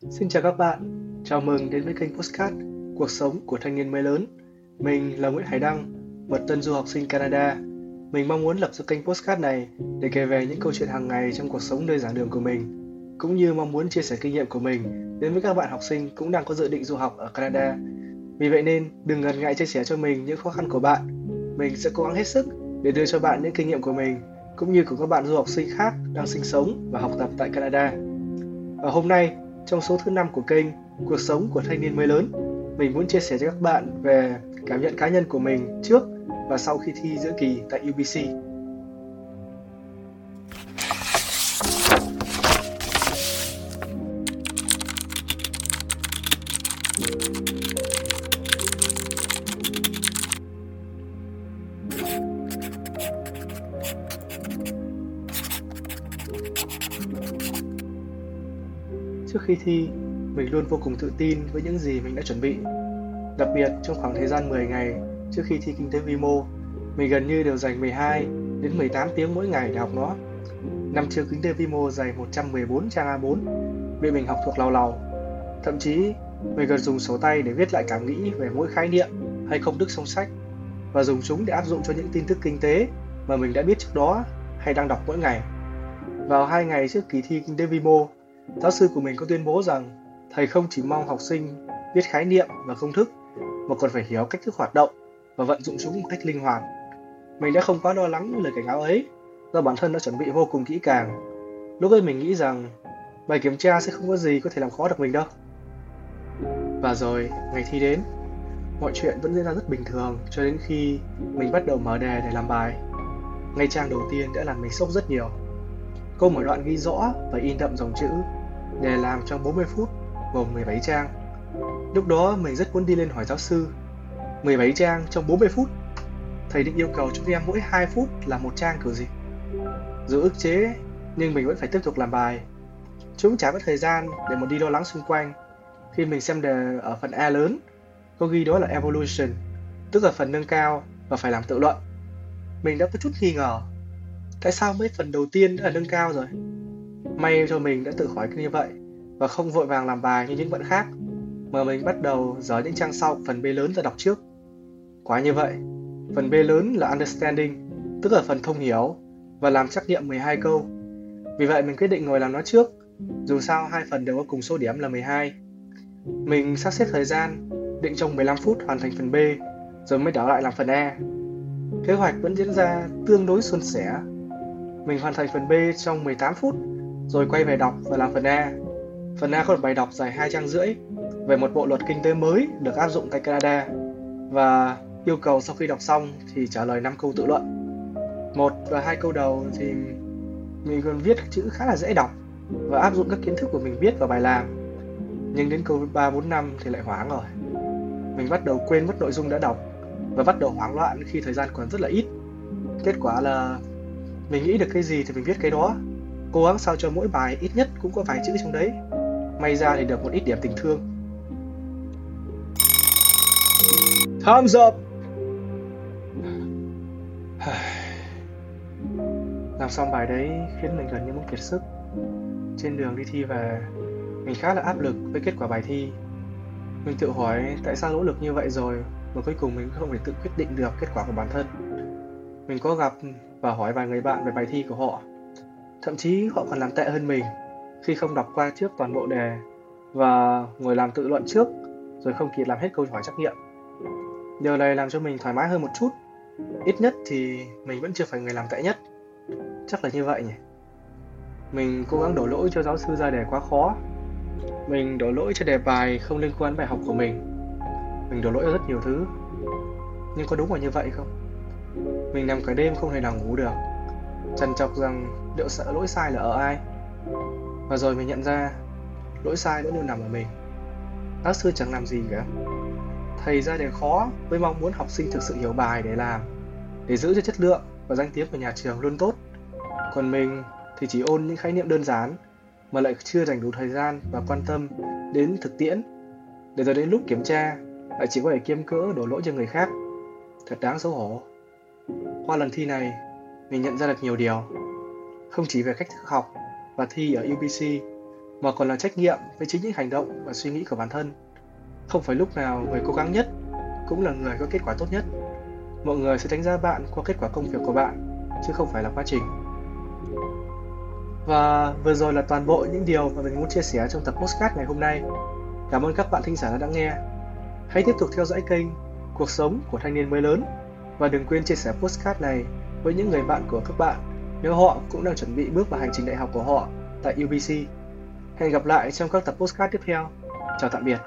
Xin chào các bạn, chào mừng đến với kênh Postcard Cuộc sống của thanh niên mới lớn. Mình là Nguyễn Hải Đăng, một tân du học sinh Canada. Mình mong muốn lập ra kênh Postcard này để kể về những câu chuyện hàng ngày trong cuộc sống nơi giảng đường của mình, cũng như mong muốn chia sẻ kinh nghiệm của mình đến với các bạn học sinh cũng đang có dự định du học ở Canada. Vì vậy nên đừng ngần ngại chia sẻ cho mình những khó khăn của bạn. Mình sẽ cố gắng hết sức để đưa cho bạn những kinh nghiệm của mình cũng như của các bạn du học sinh khác đang sinh sống và học tập tại Canada. Và hôm nay, trong số thứ năm của kênh Cuộc sống của thanh niên mới lớn, mình muốn chia sẻ cho các bạn về cảm nhận cá nhân của mình trước và sau khi thi giữa kỳ tại UBC. Trước khi thi, mình luôn vô cùng tự tin với những gì mình đã chuẩn bị. Đặc biệt trong khoảng thời gian 10 ngày trước khi thi kinh tế vi mô, mình gần như đều dành 12 đến 18 tiếng mỗi ngày để học nó. Năm trước kinh tế vi mô dày 114 trang A4, bị mình học thuộc lào lào. Thậm chí, mình còn dùng sổ tay để viết lại cảm nghĩ về mỗi khái niệm hay công đức song sách và dùng chúng để áp dụng cho những tin tức kinh tế mà mình đã biết trước đó hay đang đọc mỗi ngày. Vào hai ngày trước kỳ thi kinh tế vi mô, Giáo sư của mình có tuyên bố rằng thầy không chỉ mong học sinh biết khái niệm và công thức mà còn phải hiểu cách thức hoạt động và vận dụng chúng một cách linh hoạt. Mình đã không quá lo lắng lời cảnh báo ấy do bản thân đã chuẩn bị vô cùng kỹ càng. Lúc ấy mình nghĩ rằng bài kiểm tra sẽ không có gì có thể làm khó được mình đâu. Và rồi, ngày thi đến, mọi chuyện vẫn diễn ra rất bình thường cho đến khi mình bắt đầu mở đề để làm bài. Ngay trang đầu tiên đã làm mình sốc rất nhiều. Câu mở đoạn ghi rõ và in đậm dòng chữ để làm trong 40 phút, gồm 17 trang. Lúc đó mình rất muốn đi lên hỏi giáo sư. 17 trang trong 40 phút. Thầy định yêu cầu chúng em mỗi 2 phút là một trang kiểu gì? Dù ức chế, nhưng mình vẫn phải tiếp tục làm bài. Chúng chả có thời gian để mà đi lo lắng xung quanh. Khi mình xem đề ở phần A lớn, Có ghi đó là evolution, Tức là phần nâng cao và phải làm tự luận. Mình đã có chút nghi ngờ, Tại sao mấy phần đầu tiên đã là nâng cao rồi? May cho mình đã tự hỏi như vậy và không vội vàng làm bài như những bạn khác mà mình bắt đầu dở những trang sau phần B lớn ra đọc trước. Quá như vậy, phần B lớn là understanding, tức là phần thông hiểu và làm trắc nghiệm 12 câu. Vì vậy mình quyết định ngồi làm nó trước, dù sao hai phần đều có cùng số điểm là 12. Mình sắp xếp thời gian, định trong 15 phút hoàn thành phần B, rồi mới đảo lại làm phần E. Kế hoạch vẫn diễn ra tương đối suôn sẻ. Mình hoàn thành phần B trong 18 phút, rồi quay về đọc và làm phần A. Phần A có một bài đọc dài 2 trang rưỡi về một bộ luật kinh tế mới được áp dụng tại Canada và yêu cầu sau khi đọc xong thì trả lời 5 câu tự luận. Một và hai câu đầu thì mình còn viết chữ khá là dễ đọc và áp dụng các kiến thức của mình biết vào bài làm. Nhưng đến câu 3, 4, 5 thì lại hoảng rồi. Mình bắt đầu quên mất nội dung đã đọc và bắt đầu hoảng loạn khi thời gian còn rất là ít. Kết quả là mình nghĩ được cái gì thì mình viết cái đó cố gắng sao cho mỗi bài ít nhất cũng có vài chữ trong đấy. May ra thì được một ít điểm tình thương. Thumbs up! Làm xong bài đấy khiến mình gần như muốn kiệt sức. Trên đường đi thi về, Mình khá là áp lực với kết quả bài thi. Mình tự hỏi tại sao nỗ lực như vậy rồi Mà cuối cùng mình không thể tự quyết định được kết quả của bản thân. Mình có gặp và hỏi vài người bạn về bài thi của họ. Thậm chí họ còn làm tệ hơn mình khi không đọc qua trước toàn bộ đề và ngồi làm tự luận trước, rồi không kịp làm hết câu hỏi trắc nghiệm. Điều này làm cho mình thoải mái hơn một chút. Ít nhất thì mình vẫn chưa phải người làm tệ nhất. Chắc là như vậy nhỉ. Mình cố gắng đổ lỗi cho giáo sư ra đề quá khó. Mình đổ lỗi cho đề bài không liên quan bài học của mình. Mình đổ lỗi cho rất nhiều thứ. Nhưng có đúng là như vậy không? Mình nằm cả đêm không hề nào ngủ được. Trần trọc rằng liệu sợ lỗi sai là ở ai? Và rồi mình nhận ra, lỗi sai vẫn luôn nằm ở mình. Giáo sư chẳng làm gì cả. Thầy ra đề khó với mong muốn học sinh thực sự hiểu bài để làm, để giữ cho chất lượng và danh tiếng của nhà trường luôn tốt. Còn mình thì chỉ ôn những khái niệm đơn giản mà lại chưa dành đủ thời gian và quan tâm đến thực tiễn. Để rồi đến lúc kiểm tra, lại chỉ có thể kiêm cỡ đổ lỗi cho người khác. Thật đáng xấu hổ. Qua lần thi này, mình nhận ra được nhiều điều không chỉ về cách thức học và thi ở UBC mà còn là trách nhiệm với chính những hành động và suy nghĩ của bản thân. Không phải lúc nào người cố gắng nhất cũng là người có kết quả tốt nhất. Mọi người sẽ đánh giá bạn qua kết quả công việc của bạn, chứ không phải là quá trình. Và vừa rồi là toàn bộ những điều mà mình muốn chia sẻ trong tập postcard ngày hôm nay. Cảm ơn các bạn thính giả đã lắng nghe. Hãy tiếp tục theo dõi kênh Cuộc sống của thanh niên mới lớn và đừng quên chia sẻ postcard này với những người bạn của các bạn nếu họ cũng đang chuẩn bị bước vào hành trình đại học của họ tại UBC. Hẹn gặp lại trong các tập postcard tiếp theo. Chào tạm biệt.